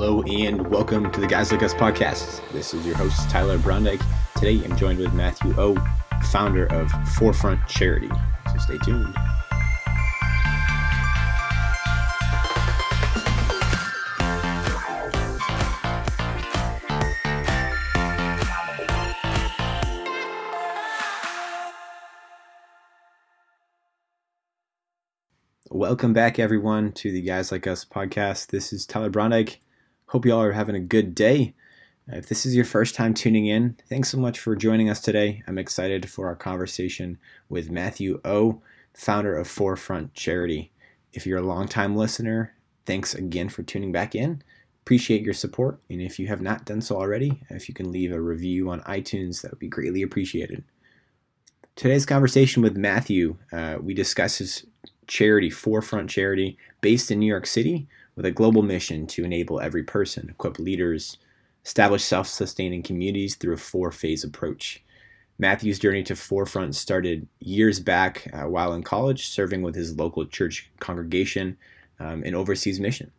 Hello and welcome to the Guys Like Us podcast. This is your host, Tyler Brondike. Today I'm joined with Matthew O, founder of Forefront Charity. So stay tuned. Welcome back, everyone, to the Guys Like Us podcast. This is Tyler Brondike. Hope you all are having a good day. If this is your first time tuning in, thanks so much for joining us today. I'm excited for our conversation with Matthew O, founder of Forefront Charity. If you're a longtime listener, thanks again for tuning back in. Appreciate your support. And if you have not done so already, if you can leave a review on iTunes, that would be greatly appreciated. Today's conversation with Matthew, uh, we discuss his charity, Forefront Charity, based in New York City with a global mission to enable every person, equip leaders, establish self sustaining communities through a four phase approach. Matthew's journey to Forefront started years back uh, while in college, serving with his local church congregation um, in overseas mission.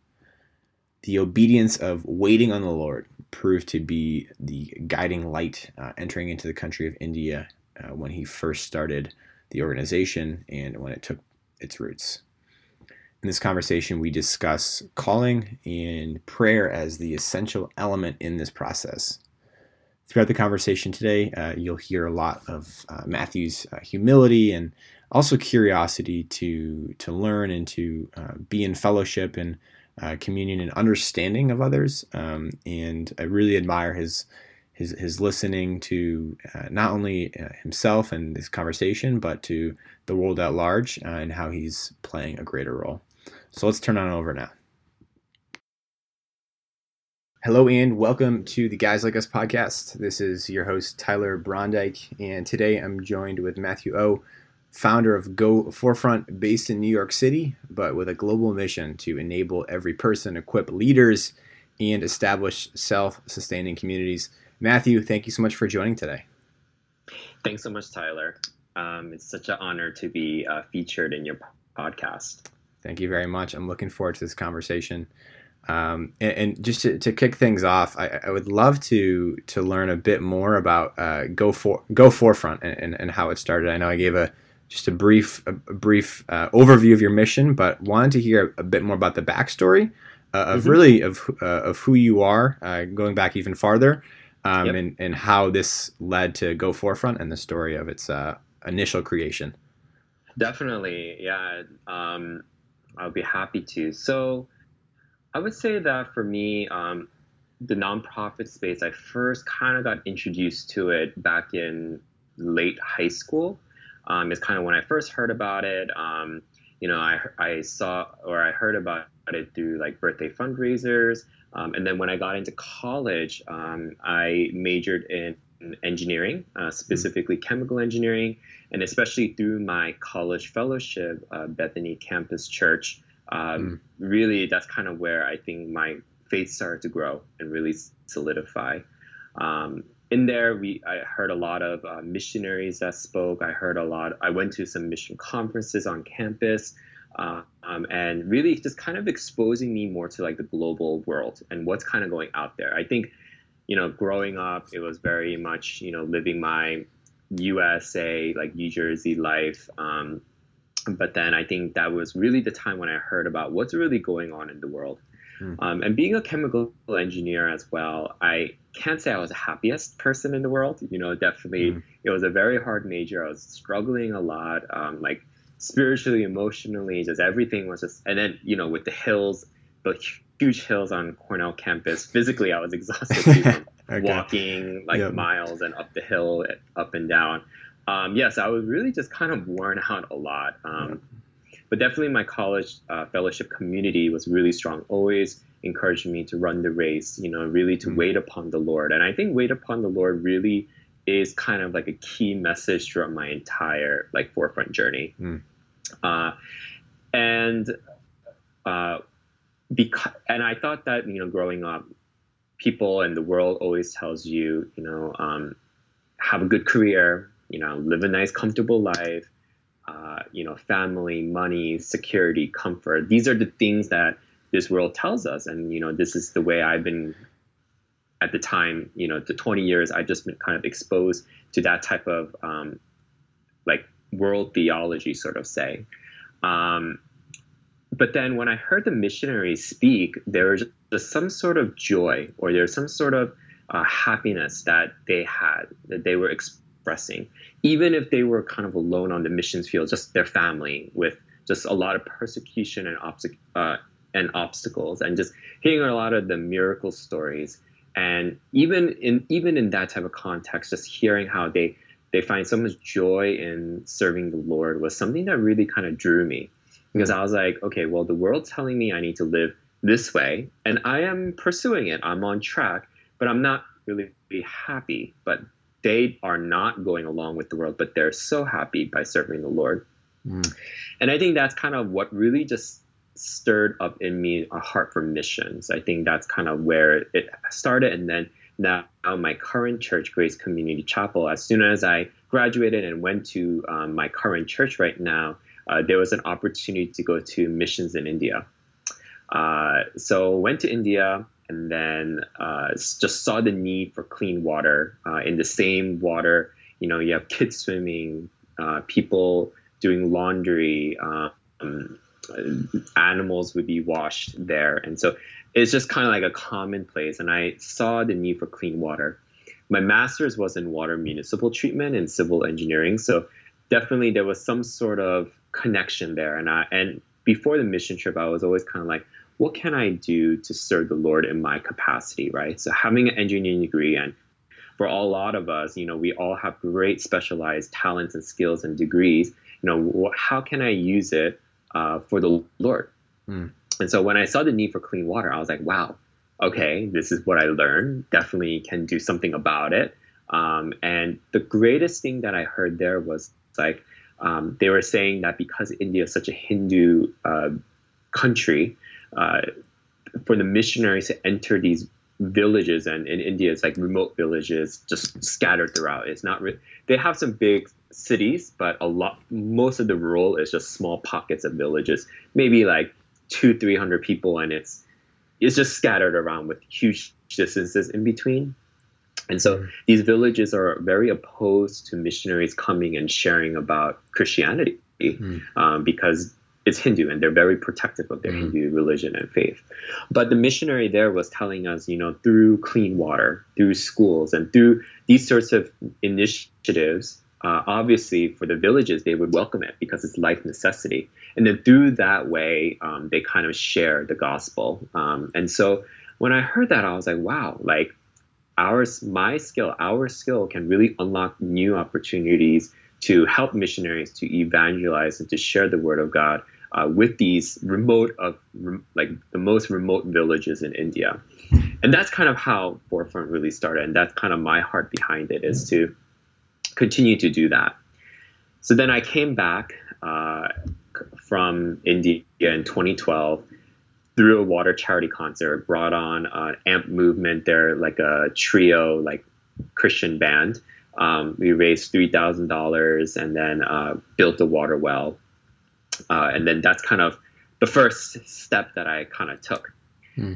The obedience of waiting on the Lord proved to be the guiding light uh, entering into the country of India uh, when he first started the organization and when it took its roots. In this conversation, we discuss calling and prayer as the essential element in this process. Throughout the conversation today, uh, you'll hear a lot of uh, Matthew's uh, humility and also curiosity to to learn and to uh, be in fellowship and uh, communion and understanding of others. Um, and I really admire his his, his listening to uh, not only uh, himself and this conversation, but to the world at large uh, and how he's playing a greater role. So let's turn on over now. Hello and welcome to the Guys Like Us podcast. This is your host Tyler Brondike, and today I'm joined with Matthew O, founder of Go Forefront, based in New York City, but with a global mission to enable every person, equip leaders, and establish self-sustaining communities. Matthew, thank you so much for joining today. Thanks so much, Tyler. Um, it's such an honor to be uh, featured in your podcast. Thank you very much. I'm looking forward to this conversation. Um, and, and, just to, to, kick things off, I, I, would love to to learn a bit more about uh, Go for Go Forefront and, and, and, how it started. I know I gave a just a brief a, brief uh, overview of your mission, but wanted to hear a, bit more about the backstory uh, of mm-hmm. really of uh, of who you are, uh, going back even farther, um, yep. and, and how this led to Go Forefront and the story of its uh, initial creation. Definitely, yeah. Um, I'll be happy to. So, I would say that for me, um, the nonprofit space, I first kind of got introduced to it back in late high school. Um, it's kind of when I first heard about it. Um, you know, I, I saw or I heard about it through like birthday fundraisers. Um, and then when I got into college, um, I majored in engineering, uh, specifically mm. chemical engineering, and especially through my college fellowship, uh, Bethany Campus Church. Um, mm. Really, that's kind of where I think my faith started to grow and really solidify. Um, in there, we I heard a lot of uh, missionaries that spoke. I heard a lot. I went to some mission conferences on campus. Uh, um, and really just kind of exposing me more to like the global world and what's kind of going out there. I think, you know, growing up, it was very much, you know, living my USA, like New Jersey life. Um, but then I think that was really the time when I heard about what's really going on in the world. Hmm. Um, and being a chemical engineer as well, I can't say I was the happiest person in the world. You know, definitely mm. it was a very hard major. I was struggling a lot. Um, like spiritually, emotionally, just everything was just. And then you know, with the hills, the huge hills on Cornell campus, physically I was exhausted okay. walking like yep. miles and up the hill, up and down. Um, yes, I was really just kind of worn out a lot. Um, But definitely, my college uh, fellowship community was really strong. Always encouraging me to run the race. You know, really to mm wait upon the Lord. And I think wait upon the Lord really is kind of like a key message throughout my entire like forefront journey. Mm. Uh, and uh, because and I thought that you know growing up, people and the world always tells you you know um, have a good career, you know live a nice comfortable life, uh, you know family, money, security, comfort. These are the things that this world tells us, and you know, this is the way I've been at the time. You know, the 20 years I've just been kind of exposed to that type of um, like world theology, sort of say. Um, but then when I heard the missionaries speak, there was just some sort of joy or there's some sort of uh, happiness that they had that they were expressing, even if they were kind of alone on the missions field, just their family with just a lot of persecution and, obst- uh, and obstacles, and just hearing a lot of the miracle stories. And even in even in that type of context, just hearing how they they find so much joy in serving the Lord was something that really kind of drew me because I was like, okay, well, the world's telling me I need to live this way, and I am pursuing it. I'm on track, but I'm not really happy. But they are not going along with the world, but they're so happy by serving the Lord. Mm. And I think that's kind of what really just stirred up in me a heart for missions. I think that's kind of where it started. And then now, my current church, Grace Community Chapel, as soon as I graduated and went to um, my current church right now, uh, there was an opportunity to go to missions in India. Uh, so went to India and then uh, just saw the need for clean water. Uh, in the same water, you know, you have kids swimming, uh, people doing laundry, um, animals would be washed there, and so it's just kind of like a commonplace. And I saw the need for clean water. My master's was in water municipal treatment and civil engineering, so definitely there was some sort of connection there. And I and before the mission trip, I was always kind of like, what can I do to serve the Lord in my capacity, right? So having an engineering degree and for a lot of us, you know, we all have great specialized talents and skills and degrees. You know, how can I use it uh, for the Lord? Mm. And so when I saw the need for clean water, I was like, wow, okay, this is what I learned. Definitely can do something about it. Um, and the greatest thing that I heard there was like, um, they were saying that because India is such a Hindu uh, country, uh, for the missionaries to enter these villages, and in India it's like remote villages just scattered throughout. It's not re- they have some big cities, but a lot most of the rural is just small pockets of villages, maybe like two three hundred people, and it's it's just scattered around with huge distances in between. And so these villages are very opposed to missionaries coming and sharing about Christianity mm. um, because it's Hindu and they're very protective of their mm. Hindu religion and faith. But the missionary there was telling us, you know, through clean water, through schools, and through these sorts of initiatives, uh, obviously for the villages, they would welcome it because it's life necessity. And then through that way, um, they kind of share the gospel. Um, and so when I heard that, I was like, wow, like ours, my skill, our skill can really unlock new opportunities to help missionaries to evangelize and to share the word of God uh, with these remote of like the most remote villages in India. And that's kind of how Forefront really started, and that's kind of my heart behind it is to continue to do that. So then I came back uh, from India in 2012 through a water charity concert, brought on an AMP movement. They're like a trio, like Christian band. Um, we raised three thousand dollars and then uh, built a water well, uh, and then that's kind of the first step that I kind of took. Hmm.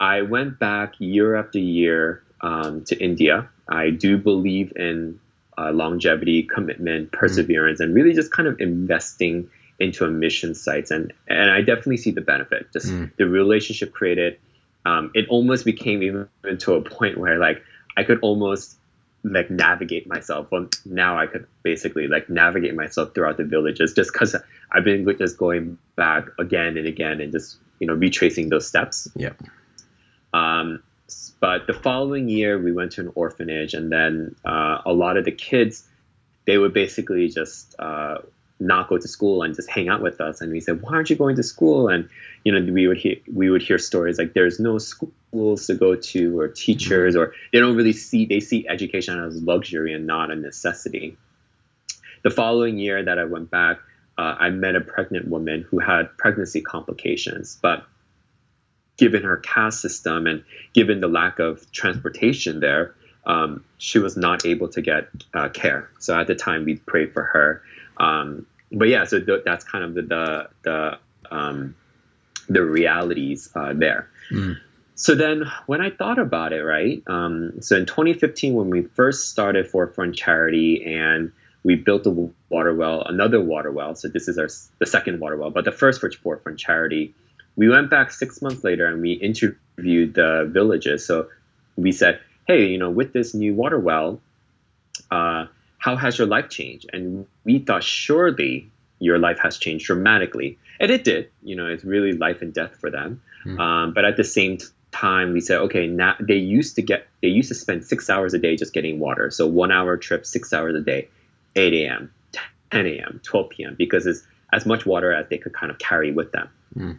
I went back year after year um, to India. I do believe in uh, longevity, commitment, perseverance, hmm. and really just kind of investing into a mission sites and and I definitely see the benefit. Just mm. the relationship created um, it almost became even to a point where like I could almost like navigate myself. Well now I could basically like navigate myself throughout the villages just because I've been just going back again and again and just you know retracing those steps. Yeah um but the following year we went to an orphanage and then uh, a lot of the kids they would basically just uh, not go to school and just hang out with us. And we said, why aren't you going to school? And you know, we would hear we would hear stories like there's no schools to go to or teachers or they don't really see they see education as luxury and not a necessity. The following year that I went back, uh, I met a pregnant woman who had pregnancy complications, but given her caste system and given the lack of transportation there, um, she was not able to get uh, care. So at the time, we prayed for her. Um, but yeah, so th- that's kind of the the, the um, the realities uh, there. Mm. So then, when I thought about it, right? Um, so in 2015, when we first started Forefront Charity and we built a water well, another water well. So this is our the second water well, but the first for Forefront Charity. We went back six months later and we interviewed the villages. So we said, hey, you know, with this new water well, uh, how has your life changed? And we thought surely your life has changed dramatically, and it did. You know, it's really life and death for them. Mm. Um, but at the same time, we said, okay, now they used to get they used to spend six hours a day just getting water. So one hour trip, six hours a day, 8 a.m., 10 a.m., 12 p.m. because it's as much water as they could kind of carry with them. Mm.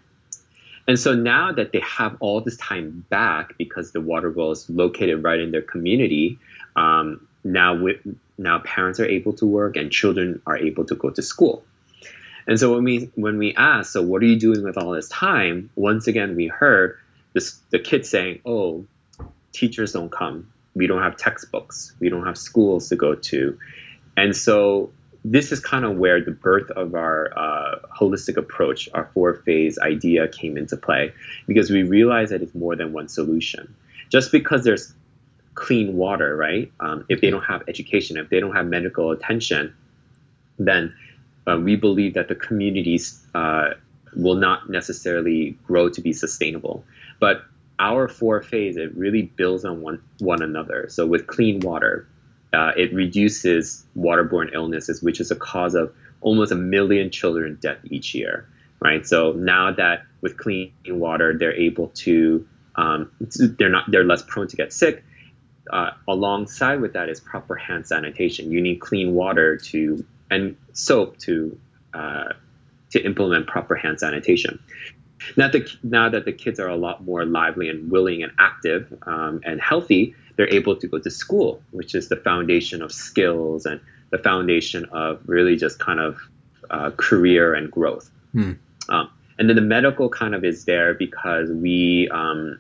And so now that they have all this time back because the water well is located right in their community, um, now now parents are able to work and children are able to go to school. And so when we when we asked, so what are you doing with all this time? Once again, we heard this the kids saying, "Oh, teachers don't come. We don't have textbooks. We don't have schools to go to." And so this is kind of where the birth of our uh, holistic approach, our four phase idea came into play, because we realized that it's more than one solution. Just because there's clean water, right? Um, if they don't have education, if they don't have medical attention, then uh, we believe that the communities uh, will not necessarily grow to be sustainable. But our four phase, it really builds on one, one another. So with clean water, uh, it reduces waterborne illnesses, which is a cause of almost a million children death each year, right? So now that with clean water, they're able to, um, they're not, they're less prone to get sick. Uh, alongside with that is proper hand sanitation. You need clean water to and soap to uh, to implement proper hand sanitation. Now, the, now that the kids are a lot more lively and willing and active um, and healthy, they're able to go to school, which is the foundation of skills and the foundation of really just kind of uh, career and growth. Hmm. Um, and then the medical kind of is there because we um,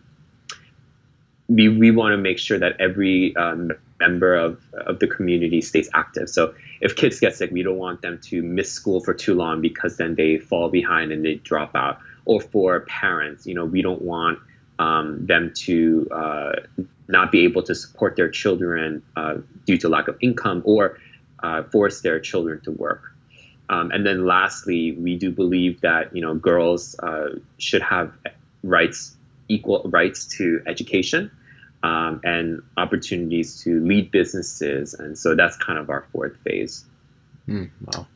we, we want to make sure that every um, member of, of the community stays active. So if kids get sick, we don't want them to miss school for too long because then they fall behind and they drop out. Or for parents, you know, we don't want um, them to uh, not be able to support their children uh, due to lack of income or uh, force their children to work. Um, and then lastly, we do believe that you know girls uh, should have rights, equal rights to education um, and opportunities to lead businesses. And so that's kind of our fourth phase. Mm, wow.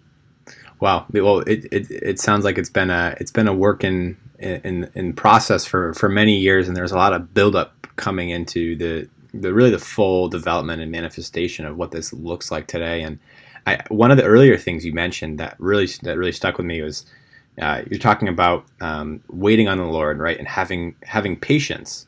Wow. Well, it, it, it sounds like it's been a it's been a work in in in process for for many years, and there's a lot of buildup coming into the the really the full development and manifestation of what this looks like today. And I, one of the earlier things you mentioned that really that really stuck with me was uh, you're talking about um, waiting on the Lord, right, and having having patience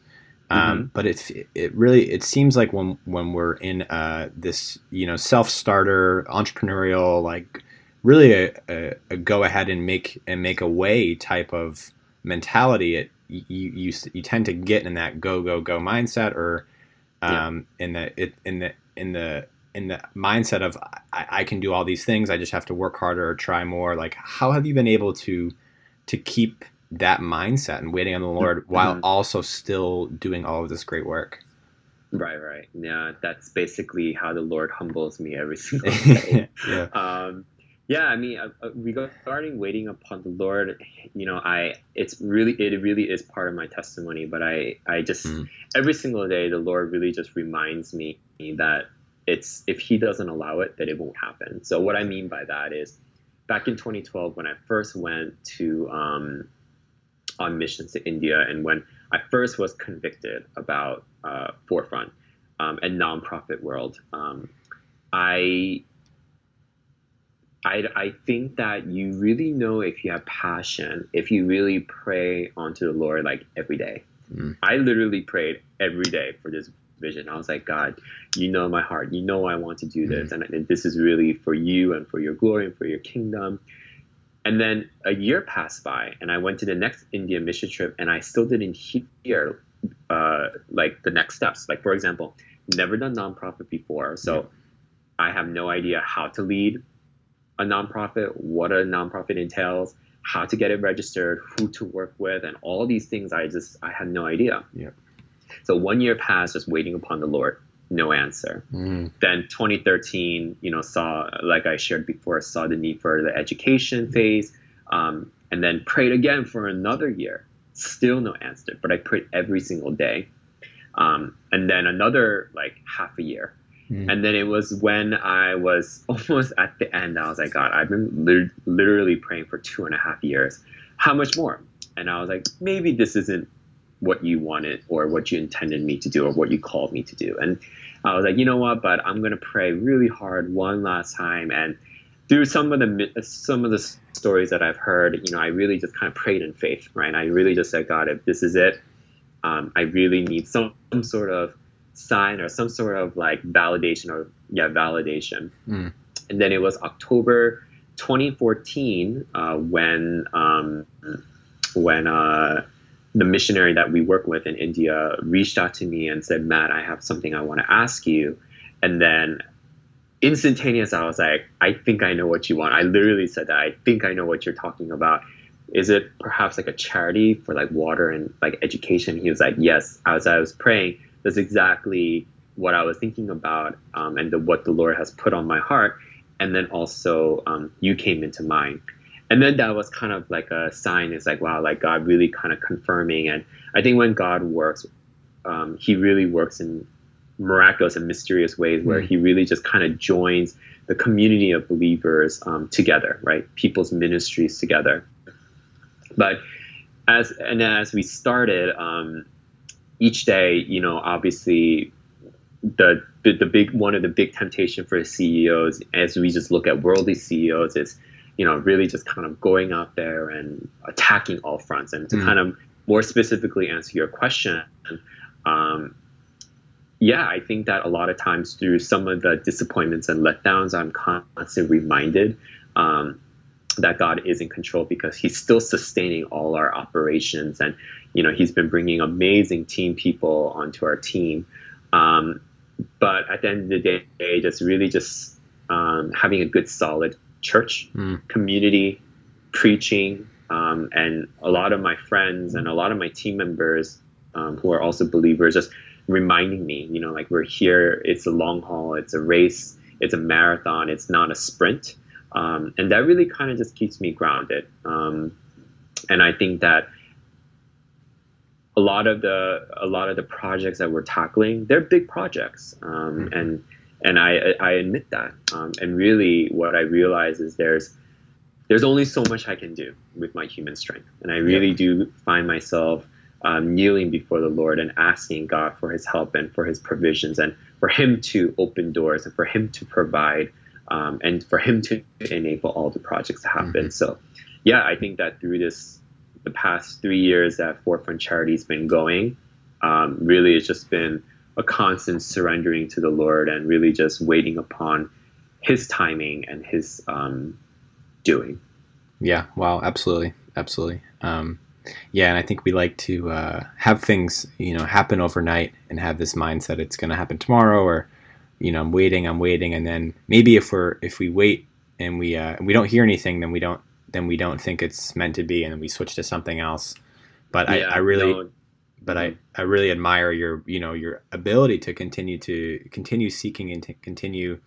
um, mm-hmm. but it's it really it seems like when when we're in uh, this you know self starter entrepreneurial like really a, a, a, go ahead and make and make a way type of mentality it you, you you tend to get in that go go go mindset or um, yeah. in the it in the in the in the mindset of I, I can do all these things I just have to work harder or try more like how have you been able to to keep that mindset and waiting on the Lord mm-hmm. while also still doing all of this great work. Right, right. Yeah, that's basically how the Lord humbles me every single day. yeah. Um, yeah, I mean, uh, uh, regarding waiting upon the Lord, you know, I it's really it really is part of my testimony. But I I just mm. every single day the Lord really just reminds me that it's if He doesn't allow it, that it won't happen. So what I mean by that is, back in 2012 when I first went to um, on missions to India. And when I first was convicted about uh, Forefront um, and nonprofit world, um, I, I I think that you really know if you have passion, if you really pray onto the Lord like every day. Mm. I literally prayed every day for this vision. I was like, God, you know my heart. You know I want to do this, mm. and, and this is really for you and for your glory and for your kingdom. And then a year passed by, and I went to the next India mission trip, and I still didn't hear uh, like the next steps. Like for example, never done nonprofit before, so. I have no idea how to lead a nonprofit, what a nonprofit entails, how to get it registered, who to work with, and all these things. I just I had no idea. Yeah. So one year passed, just waiting upon the Lord, no answer. Mm. Then 2013, you know, saw like I shared before, saw the need for the education phase, um, and then prayed again for another year, still no answer. But I prayed every single day, um, and then another like half a year. Mm. And then it was when I was almost at the end, I was like, God, I've been lit- literally praying for two and a half years. How much more? And I was like, maybe this isn't what you wanted or what you intended me to do or what you called me to do. And I was like, you know what? But I'm gonna pray really hard one last time. And through some of the some of the stories that I've heard, you know, I really just kind of prayed in faith, right? I really just said, God, if this is it, um, I really need some, some sort of sign or some sort of like validation or yeah, validation. Mm. And then it was October 2014 uh, when um, when uh, the missionary that we work with in India reached out to me and said, Matt, I have something I want to ask you. And then instantaneous, I was like, I think I know what you want. I literally said that. I think I know what you're talking about. Is it perhaps like a charity for like water and like education? He was like, yes. As I was praying, that's exactly what I was thinking about um, and the, what the Lord has put on my heart. And then also, um, you came into mind and then that was kind of like a sign. It's like wow like god really kind of confirming. And i think when god works um, he really works in miraculous and mysterious ways where Mm. he really just kind of joins the community of believers um, together right? People's ministries together. But as and as we started um, each day you know obviously the, the the big one of the big temptation for CEOs as we just look at worldly CEOs is you know really just kind of going out there and attacking all fronts. And to Mm. kind of more specifically answer your question um, yeah I think that a lot of times through some of the disappointments and letdowns I'm constantly reminded um, that God is in control because he's still sustaining all our operations. And you know he's been bringing amazing team people onto our team. Um, but at the end of the day, just really just um, having a good, solid church Mm. community, preaching, um, and a lot of my friends and a lot of my team members um, who are also believers just reminding me, you know, like we're here. It's a long haul. It's a race. It's a marathon. It's not a sprint. Um, and that really kind of just keeps me grounded. Um, and I think that a lot of the a lot of the projects that we're tackling they're big projects um, Mhm. and and I I admit that um, and really what I realize is there's there's only so much I can do with my human strength and I really do find myself um, kneeling before the Lord and asking God for His help and for His provisions and for Him to open doors and for Him to provide um, and for Him to enable all the projects to happen. Mhm. So, yeah, I think that through this the past three years that Forefront Charity's been going, um, really it's just been a constant surrendering to the Lord and really just waiting upon His timing and His um, doing. Yeah, wow, absolutely, absolutely. Um, yeah, and I think we like to uh, have things, you know, happen overnight and have this mindset it's going to happen tomorrow, or you know, I'm waiting, I'm waiting, and then maybe if we're if we wait and we uh, we don't hear anything, then we don't then we don't think it's meant to be, and then we switch to something else. But I, I really, no, but I, I really admire your you know your ability to continue to continue seeking and to continue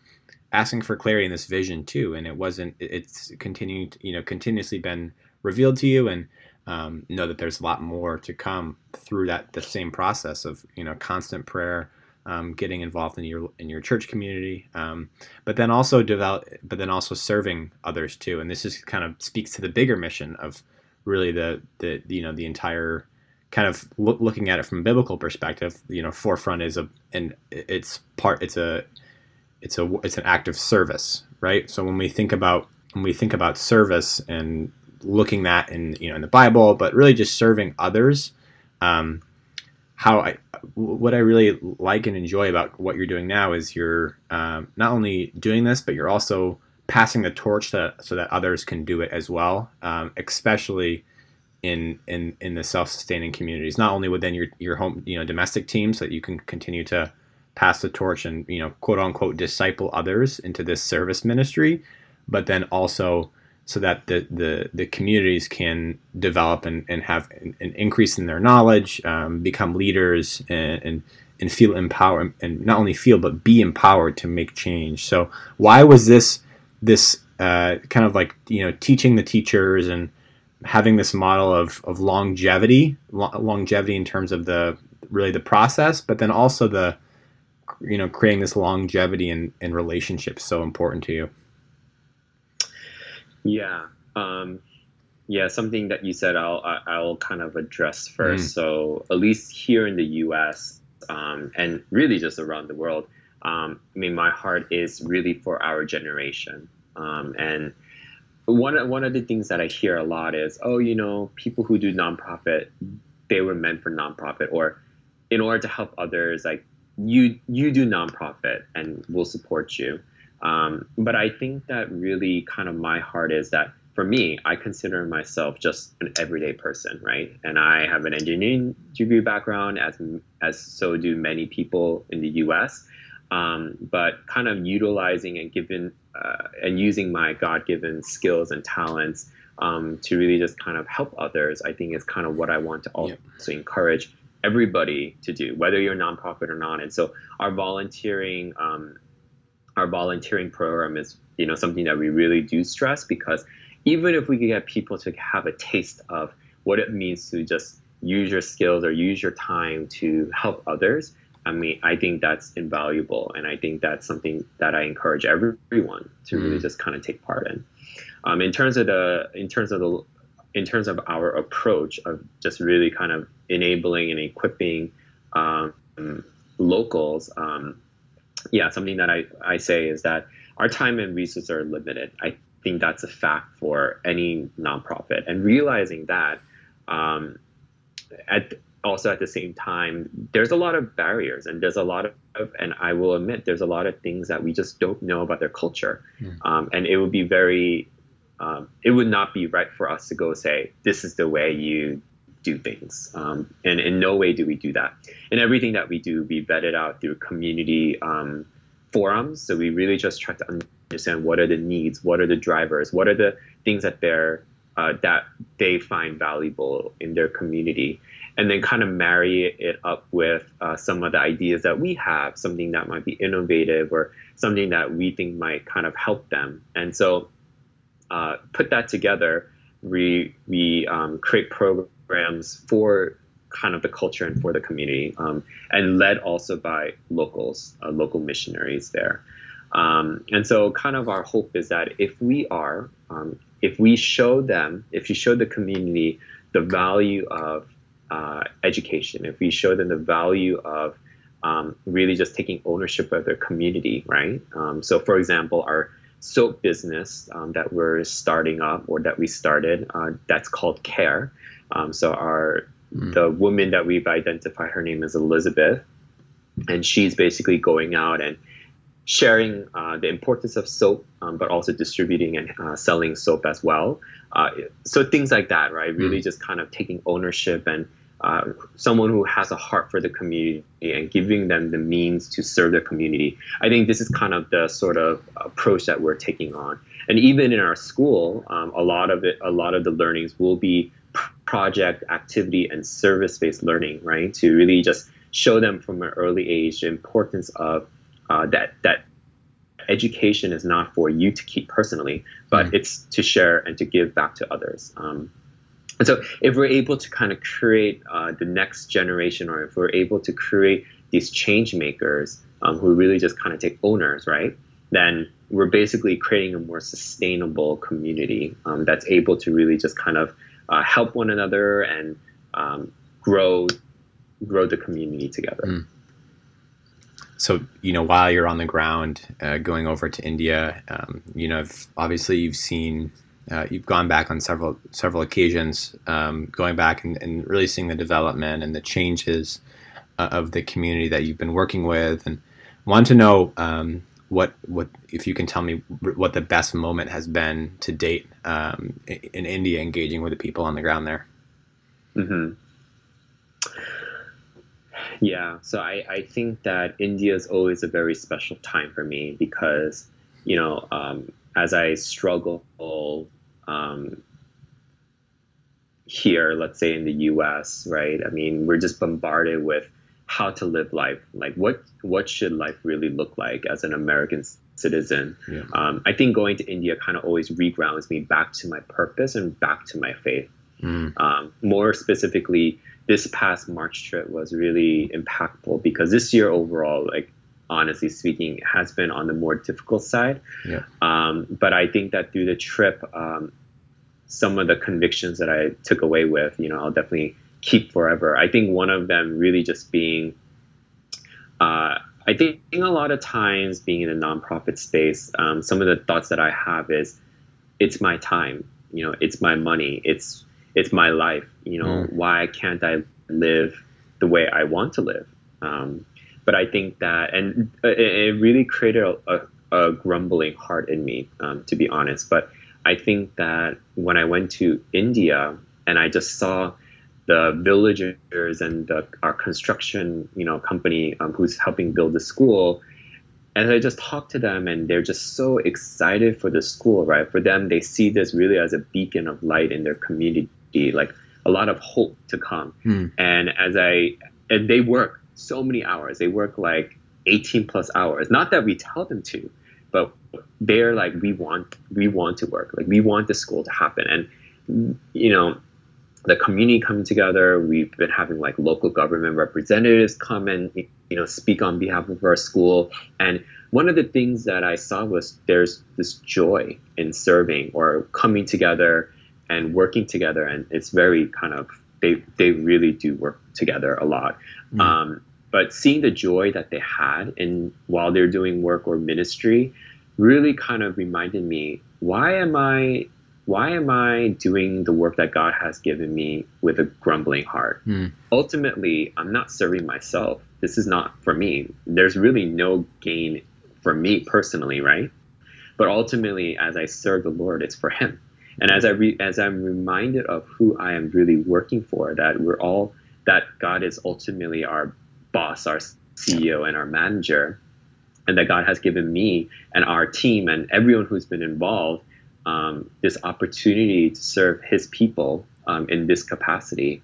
asking for clarity in this vision too. And it wasn't it's continued you know continuously been revealed to you and um, know that there's a lot more to come through that the same process of you know constant prayer um, getting involved in your in your church community um, but then also develop but then also serving others too. And this is kind of speaks to the bigger mission of really the the you know the entire kind of loo- looking at it from a biblical perspective, you know, forefront is a and it's part it's a it's a it's an act of service, right? So when we think about when we think about service and looking that in you know in the Bible, but really just serving others, um, how I what I really like and enjoy about what you're doing now is you're um, not only doing this, but you're also passing the torch to, so that others can do it as well, um, especially in in in the self-sustaining communities not only within your your home you know domestic teams that you can continue to pass the torch and you know quote unquote disciple others into this service ministry but then also so that the the, the communities can develop and, and have an, an increase in their knowledge, um, become leaders, and, and and feel empowered, and not only feel but be empowered to make change. So why was this this uh, kind of like you know teaching the teachers and having this model of, of longevity lo- longevity in terms of the really the process but then also the you know creating this longevity in, in relationships so important to you. Yeah um, yeah something that you said i'll i'll kind of address first. Mm. so at least here in the us um, and really just around the world um, i mean my heart is really for our generation. Um, and one one of the things that I hear a lot is, oh, you know, people who do nonprofit, they were meant for nonprofit, or in order to help others, like you you do nonprofit and we'll support you. Um, but I think that really kind of my heart is that for me, I consider myself just an everyday person, right? And I have an engineering degree background, as as so do many people in the U.S. Um, but kind of utilizing and giving uh, and using my God-given skills and talents um, to really just kind of help others, I think is kind of what I want to also encourage everybody to do, whether you're a nonprofit or not. And so our volunteering, um, our volunteering program is you know something that we really do stress because even if we could get people to have a taste of what it means to just use your skills or use your time to help others, I mean, I think that's invaluable, and I think that's something that I encourage everyone to mm. really just kind of take part in. Um, in terms of the, in terms of the, in terms of our approach of just really kind of enabling and equipping um, locals, um, yeah, something that I, I say is that our time and resources are limited. I think that's a fact for any nonprofit, and realizing that um, at also at the same time, there's a lot of barriers and there's a lot of, and I will admit, there's a lot of things that we just don't know about their culture. Mm. Um, and it would be very, um, it would not be right for us to go say, this is the way you do things. Um, and in no way do we do that. And everything that we do, we vet it out through community um, forums. So we really just try to understand what are the needs, what are the drivers, what are the things that they're, uh, that they find valuable in their community and then kind of marry it up with uh, some of the ideas that we have, something that might be innovative or something that we think might kind of help them. And so uh, put that together, we, we um, create programs for kind of the culture and for the community, um, and led also by locals, uh, local missionaries there. Um, and so, kind of our hope is that if we are, um, if we show them, if you show the community the value of uh, education, if we show them the value of um, really just taking ownership of their community, right? Um, so, for example, our soap business um, that we're starting up or that we started, uh, that's called Care. Um, so, our mm. the woman that we've identified, her name is Elizabeth, and she's basically going out and sharing uh, the importance of soap, um, but also distributing and uh, selling soap as well. Uh, so things like that, right? Really mm. just kind of taking ownership and uh, someone who has a heart for the community and giving them the means to serve their community. I think this is kind of the sort of approach that we're taking on. And even in our school, um, a lot of it, a lot of the learnings will be project, activity, and service-based learning, right? To really just show them from an early age the importance of uh, that that education is not for you to keep personally, but mm-hmm. it's to share and to give back to others. Um, and so, if we're able to kind of create uh, the next generation, or if we're able to create these change makers um, who really just kind of take owners, right? Then we're basically creating a more sustainable community um, that's able to really just kind of uh, help one another and um, grow grow the community together. Mm. So you know, while you're on the ground, uh, going over to India, um, you know, obviously you've seen uh, you've gone back on several several occasions, um, going back and, and, really seeing the development and the changes uh, of the community that you've been working with, and want to know um, what what if you can tell me what the best moment has been to date um, in India, engaging with the people on the ground there. Mm-hmm. Yeah, so I, I think that India is always a very special time for me because you know um, as I struggle um, here, let's say in the U.S., right? I mean, we're just bombarded with how to live life. Like, what what should life really look like as an American citizen? Yeah. Um, I think going to India kind of always regrounds me back to my purpose and back to my faith. Mm. Um, more specifically, this past March trip was really impactful because this year overall, like honestly speaking, has been on the more difficult side. Yeah. Um, but I think that through the trip, um, some of the convictions that I took away with, you know, I'll definitely keep forever. I think one of them really just being, uh, I think a lot of times being in a nonprofit space, um, some of the thoughts that I have is, it's my time, you know, it's my money, it's it's my life. You know, mm. why can't I live the way I want to live? Um, but I think that, and it, it really created a, a, a, grumbling heart in me, um, to be honest. But I think that when I went to India and I just saw the villagers and the, our construction, you know, company um, who's helping build the school, and I just talked to them, and they're just so excited for the school, right? For them, they see this really as a beacon of light in their community like a lot of hope to come. Hmm. And as I, and they work so many hours. They work like 18 plus hours. Not that we tell them to, but they're like, we want, we want to work. Like we want the school to happen. And, you know, the community coming together. We've been having like local government representatives come and you know speak on behalf of our school. And one of the things that I saw was there's this joy in serving or coming together and working together and it's very kind of they they really do work together a lot mm. um, but seeing the joy that they had and while they're doing work or ministry really kind of reminded me why am i why am i doing the work that god has given me with a grumbling heart? Mm. ultimately i'm not serving myself. This is not for me. There's really no gain for me personally right? But ultimately as i serve the lord it's for him. And as I re- as I'm reminded of who I am really working for, that we're all that God is ultimately our boss, our CEO, and our manager, and that God has given me and our team and everyone who's been involved um, this opportunity to serve His people um, in this capacity.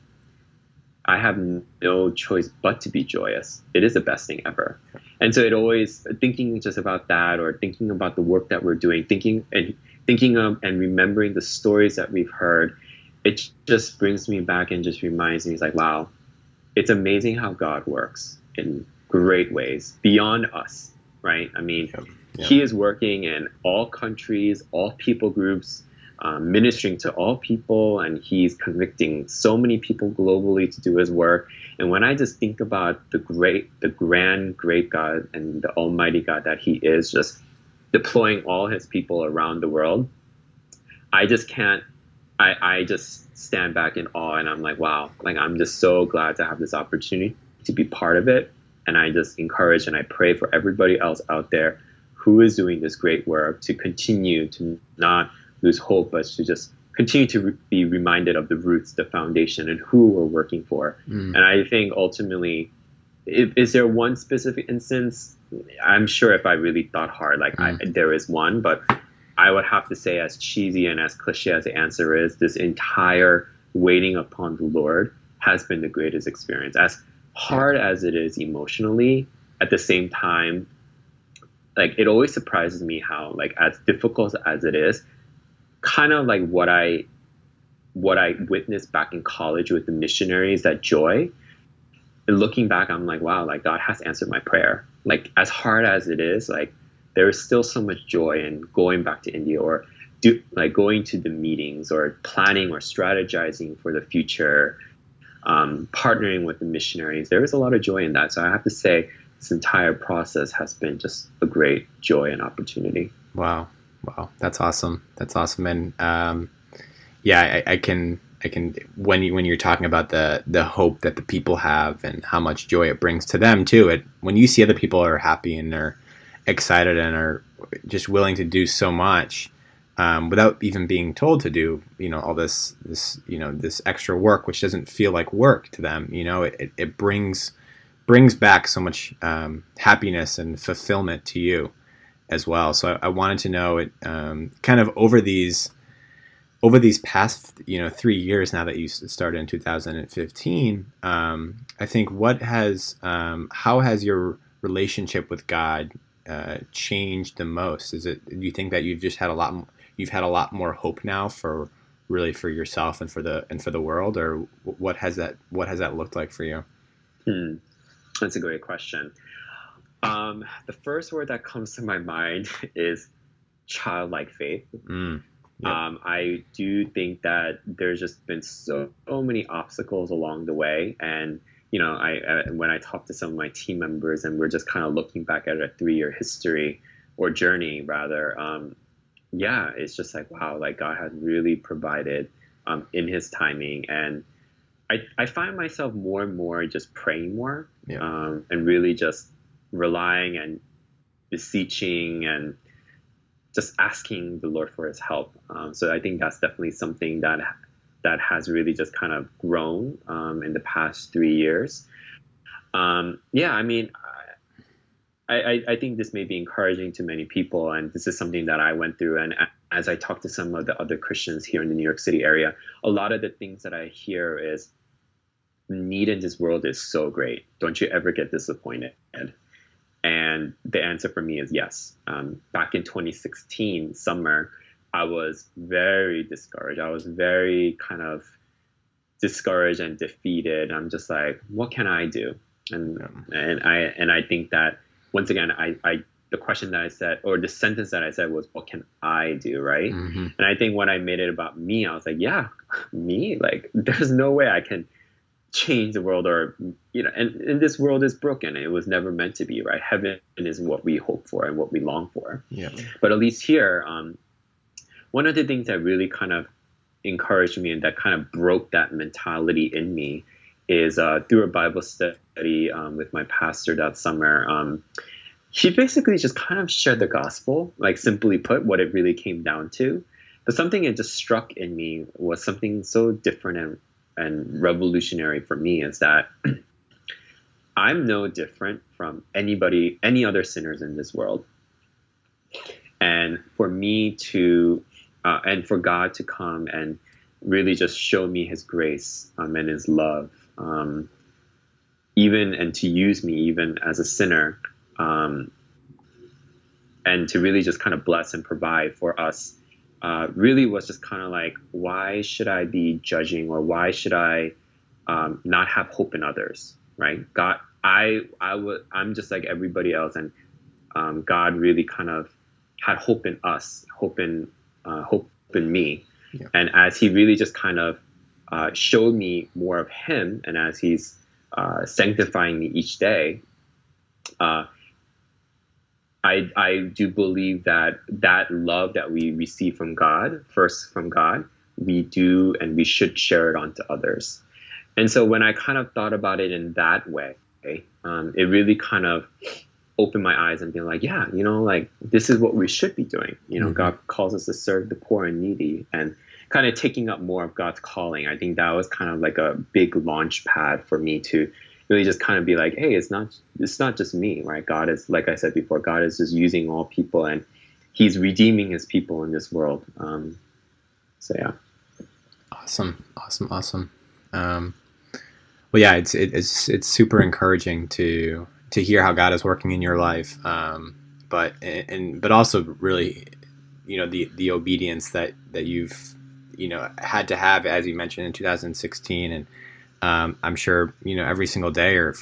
I have no choice but to be joyous. It is the best thing ever. And so it always thinking just about that or thinking about the work that we're doing, thinking and thinking of and remembering the stories that we've heard, it just brings me back and just reminds me, it's like, wow, it's amazing how God works in great ways beyond us, right? I mean, yep. Yep. He is working in all countries, all people groups, um, ministering to all people, and He's convicting so many people globally to do His work. And when I just think about the great, the grand, great God and the Almighty God that He is, just deploying all his people around the world, I just can't. I, I just stand back in awe and I'm like, wow, like I'm just so glad to have this opportunity to be part of it. And I just encourage and I pray for everybody else out there who is doing this great work to continue to not lose hope, but to just continue to re- be reminded of the roots, the foundation, and who we're working for. Mm. And I think ultimately, if, is there one specific instance I'm sure if I really thought hard, like mm. I, there is one, but I would have to say, as cheesy and as cliche as the answer is, this entire waiting upon the Lord has been the greatest experience. As hard as it is emotionally, at the same time, like it always surprises me how, like, as difficult as it is, kind of like what I what I witnessed back in college with the missionaries, that joy. And looking back, I'm like, wow, like God has answered my prayer like as hard as it is, like there is still so much joy in going back to India or do like going to the meetings or planning or strategizing for the future, um, partnering with the missionaries. There is a lot of joy in that. So I have to say, this entire process has been just a great joy and opportunity. Wow, wow, that's awesome. That's awesome, and um, yeah, I, I can I can when you when you're talking about the the hope that the people have and how much joy it brings to them too. It when you see other people are happy and are excited and are just willing to do so much um, without even being told to do you know all this this you know this extra work which doesn't feel like work to them. You know it, it, brings brings back so much um, happiness and fulfillment to you as well. So I, I wanted to know it um, kind of over these over these past you know three years now that you started in 2015 um, i think what has um, how has your relationship with god uh, changed the most is it do you think that you've just had a lot you've had a lot more hope now for really for yourself and for the and for the world or what has that what has that looked like for you hmm. that's a great question um, the first word that comes to my mind is childlike faith mm. Yep. Um, I do think that there's just been so, so, many obstacles along the way, and you know, I, I, when I talk to some of my team members, and we're just kind of looking back at a three-year history or journey, rather. Um, yeah, it's just like wow, like God has really provided um, in His timing, and I I find myself more and more just praying more, yeah. um, and really just relying and beseeching and just asking the Lord for His help. Um, so I think that's definitely something that that has really just kind of grown um, in the past three years. Um, yeah, I mean, I, I, I, think this may be encouraging to many people, and this is something that I went through. And as I talk to some of the other Christians here in the New York City area, a lot of the things that I hear is need in this world is so great. Don't you ever get disappointed? And the answer for me is yes. Um, back in 2016, summer, I was very discouraged. I was very kind of discouraged and defeated. I'm just like, what can I do? And yeah. and I and I think that once again, I, I the question that I said or the sentence that I said was, what can I do, right? Mm-hmm. And I think when I made it about me, I was like, yeah, me. Like, there's no way I can change the world or you know and, and this world is broken it was never meant to be right heaven is what we hope for and what we long for yeah but at least here um, one of the things that really kind of encouraged me and that kind of broke that mentality in me is uh, through a bible study um, with my pastor that summer um, he basically just kind of shared the gospel like simply put what it really came down to but something that just struck in me was something so different and and revolutionary for me is that I'm no different from anybody, any other sinners in this world. And for me to, uh, and for God to come and really just show me His grace um, and His love, um, even and to use me even as a sinner, um, and to really just kind of bless and provide for us uh, really was just kind of like, why should I be judging or why should I um, not have hope in others, right? God, I, I would, I'm just like everybody else, and um, God really kind of had hope in us, hope in, uh, hope in me, yeah. and as He really just kind of uh, showed me more of Him, and as He's uh, sanctifying me each day, uh, I, I do believe that that love that we receive from God, first from God, we do and we should share it on to others. And so when I kind of thought about it in that way, um, it really kind of opened my eyes and be like, yeah, you know, like this is what we should be doing. You know, mm-hmm. God calls us to serve the poor and needy and kind of taking up more of God's calling. I think that was kind of like a big launch pad for me to really just kind of be like, hey, it's not it's not just me, right? God is like I said before, God is just using all people and He's redeeming His people in this world. Um, so yeah. Awesome, awesome, awesome. Um, well, yeah, it's it, it's it's super encouraging to to hear how God is working in your life, um, but and but also really, you know, the the obedience that that you've you know had to have as you mentioned in 2016 and um, I'm sure you know every single day or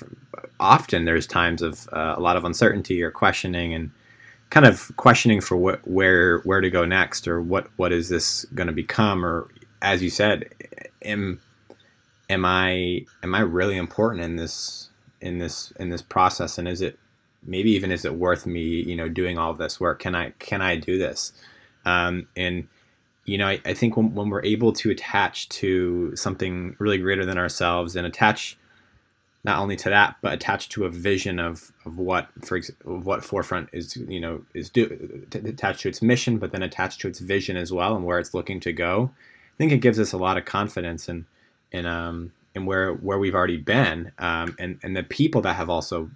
often there's times of uh, a lot of uncertainty or questioning and kind of questioning for what where where to go next or what what is this going to become? Or as you said am am I am I really important in this in this in this process and is it maybe even is it worth me you know doing all this work can I can I do this um, and you know, I, I think when, when, we're able to attach to something really greater than ourselves and attach not only to that, but attach to a vision of, of what, for of what forefront is, you know, is do attached to its mission, but then attached to its vision as well and where it's looking to go. I think it gives us a lot of confidence in, in, um, in where, where we've already been. Um, and, and the people that have also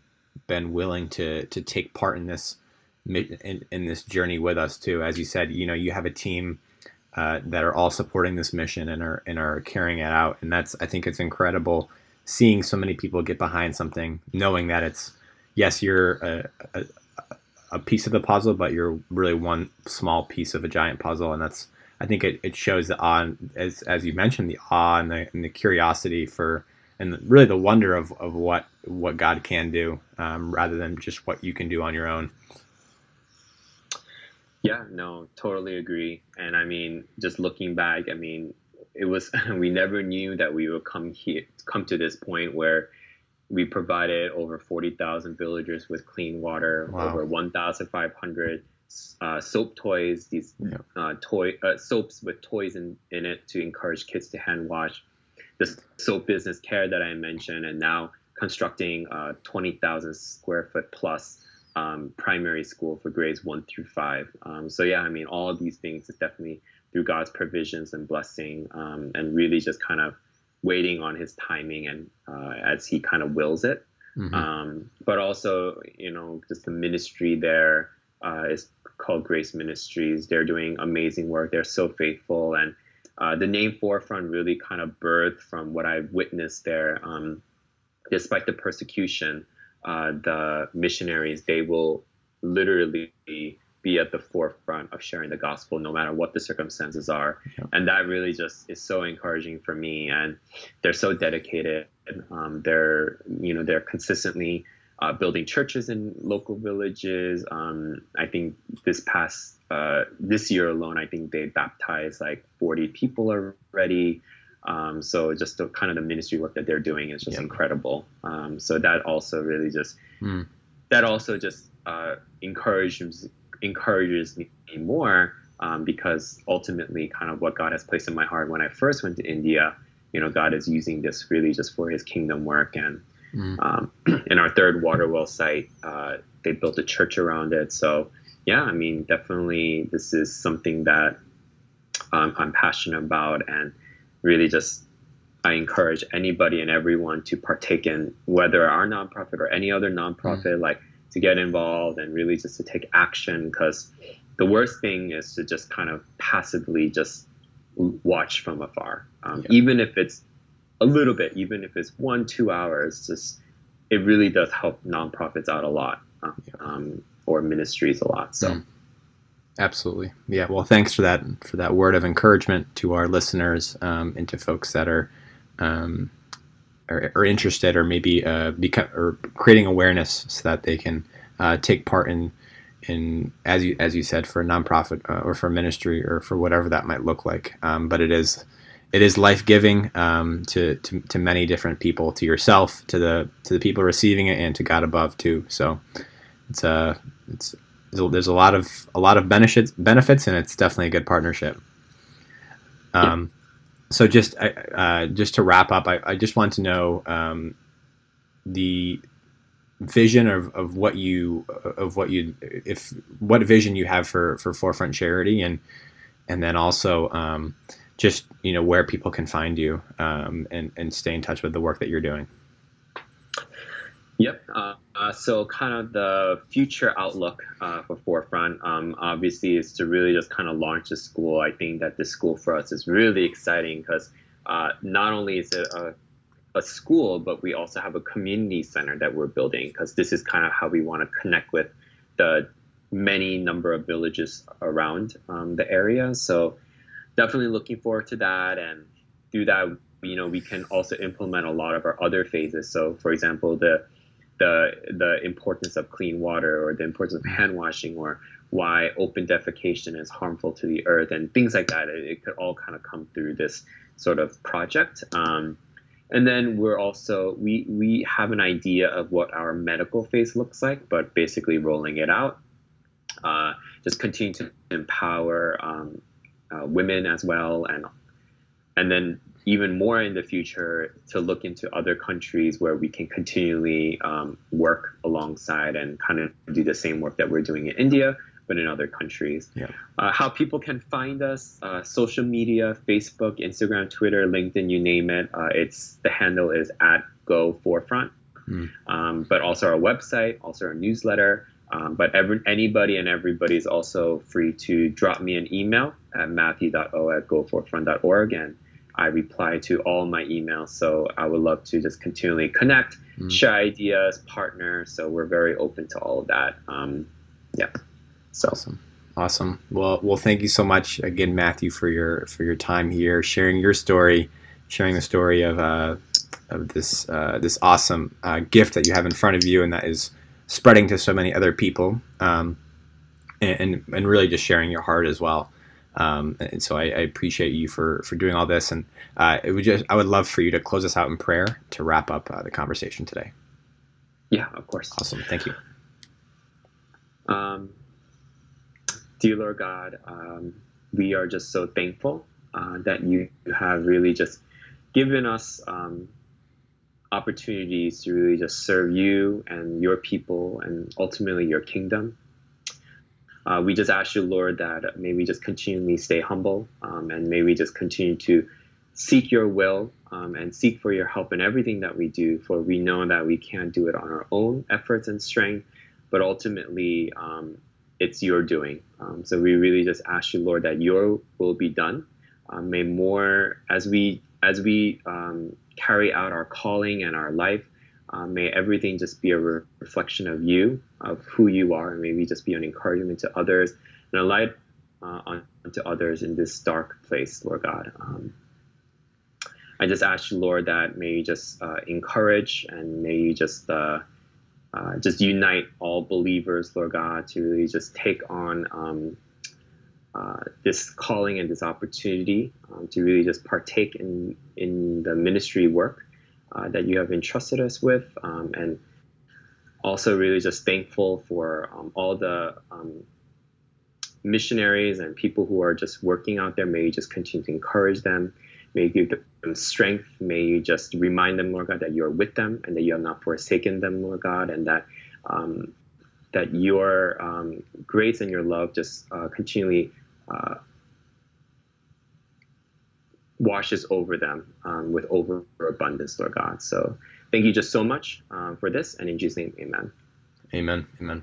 been willing to, to take part in this, in, in this journey with us too. As you said, you know, you have a team uh, that are all supporting this mission and are and are carrying it out. And that's I think it's incredible seeing so many people get behind something, knowing that it's yes, you're a, a, a piece of the puzzle, but you're really one small piece of a giant puzzle, and that's I think it, it shows the awe, as as you mentioned, the awe and the and the curiosity for and really the wonder of, of what what God can do, um, rather than just what you can do on your own. Yeah, no, totally agree. And I mean, just looking back, I mean, it was we never knew that we would come here, come to this point where we provided over 40,000 villagers with clean water, wow. over 1,500 uh, soap toys, these yeah. uh, toy uh, soaps with toys in, in it to encourage kids to hand wash. The soap business care that I mentioned, and now constructing a 20,000 square foot plus um, primary school for grades one through five. Um, so yeah, I mean, all of these things is definitely through God's provisions and blessing, um, and really just kind of waiting on His timing and uh, as He kind of wills it. Mm-hmm. Um, but also, you know, just the ministry there uh, is called Grace Ministries. They're doing amazing work. They're so faithful, and uh, the name Forefront really kind of birthed from what I witnessed there. Um, despite the persecution, uh, the missionaries they will literally be at the forefront of sharing the gospel no matter what the circumstances are yeah. and that really just is so encouraging for me and they're so dedicated um, they're you know they're consistently uh, building churches in local villages um, i think this past uh, this year alone i think they baptized like 40 people already um, so just the kind of the ministry work that they're doing is just yeah. incredible um, so that also really just mm. that also just uh, encourages encourages me more um, because ultimately, kind of what God has placed in my heart when I first went to India, you know, God is using this really just for His kingdom work. And mm. um, in our third water well site, uh, they built a church around it. So, yeah, I mean, definitely this is something that um, I'm passionate about, and really just I encourage anybody and everyone to partake in whether our nonprofit or any other nonprofit, mm. like to get involved and really just to take action because the worst thing is to just kind of passively just watch from afar um, yeah. even if it's a little bit even if it's one two hours just it really does help nonprofits out a lot uh, um, or ministries a lot so mm. absolutely yeah well thanks for that for that word of encouragement to our listeners um, and to folks that are um, are, are interested or maybe uh, become or creating awareness so that they can uh, take part in in as you as you said for a nonprofit uh, or for ministry or for whatever that might look like. Um, but it is it is life giving um, to, to to many different people, to yourself, to the to the people receiving it, and to God above too. So it's a uh, it's there's a lot of a lot of benefits benefits, and it's definitely a good partnership. Um, so just uh, just to wrap up, I, I just want to know um, the vision of, of what you of what you if what vision you have for for forefront charity and and then also um, just you know where people can find you um, and and stay in touch with the work that you're doing. Yep. Uh, uh, so, kind of the future outlook uh, for Forefront, um, obviously, is to really just kind of launch the school. I think that the school for us is really exciting because uh, not only is it a, a, school, but we also have a community center that we're building because this is kind of how we want to connect with the many number of villages around um, the area. So, definitely looking forward to that. And through that, you know, we can also implement a lot of our other phases. So, for example, the the the importance of clean water or the importance of hand washing or why open defecation is harmful to the earth and things like that. It, it could all kind of come through this sort of project. Um, and then we're also we we have an idea of what our medical phase looks like, but basically rolling it out. Uh, just continue to empower um, uh, women as well, and and then even more in the future to look into other countries where we can continually um, work alongside and kind of do the same work that we're doing in India, but in other countries. Yeah. Uh, how people can find us: uh, social media, Facebook, Instagram, Twitter, LinkedIn, you name it. Uh, it's the handle is at Go Forefront. Mm. Um, but also our website, also our newsletter. Um, but every, anybody and everybody is also free to drop me an email at matthew.o at goforefront.org. And I reply to all my emails. So I would love to just continually connect, mm. share ideas, partner. So we're very open to all of that. Um, yeah. So awesome. Awesome. Well, well, thank you so much again, Matthew, for your for your time here, sharing your story, sharing the story of uh, of this uh, this awesome uh, gift that you have in front of you, and that is spreading to so many other people, um, and, and really just sharing your heart as well. Um, and so I, I, appreciate you for for doing all this, and uh, it would just I would love for you to close us out in prayer to wrap up uh, the conversation today. Yeah, of course. Awesome. Thank you. Um, dear Lord God, um, we are just so thankful uh, that you have really just given us um, opportunities to really just serve you and your people and ultimately your kingdom. Uh, we just ask you, Lord, that may we just continually stay humble um, and may we just continue to seek your will um, and seek for your help in everything that we do, for we know that we can't do it on our own efforts and strength, but ultimately um, it's your doing. Um, so we really just ask you, Lord, that your will be done. Um, may more as we as we um, carry out our calling and our life, uh, may everything just be a re- reflection of you, of who you are, and may we just be an encouragement to others and a light uh, on, to others in this dark place, Lord God. Um, I just ask you, Lord, that may you just uh, encourage and may you just uh, uh, just unite all believers, Lord God, to really just take on um, uh, this calling and this opportunity um, to really just partake in in the ministry work uh, that you have entrusted us with, um, and also really just thankful for um, all the um, missionaries and people who are just working out there. May you just continue to encourage them. May you give them strength. May you just remind them, Lord God, that you are with them and that you have not forsaken them, Lord God, and that um, that your um, grace and your love just uh, continually uh, washes over them um, with overabundance, Lord God. So thank you just so much uh, for this, and in Jesus' name, amen. Amen. Amen.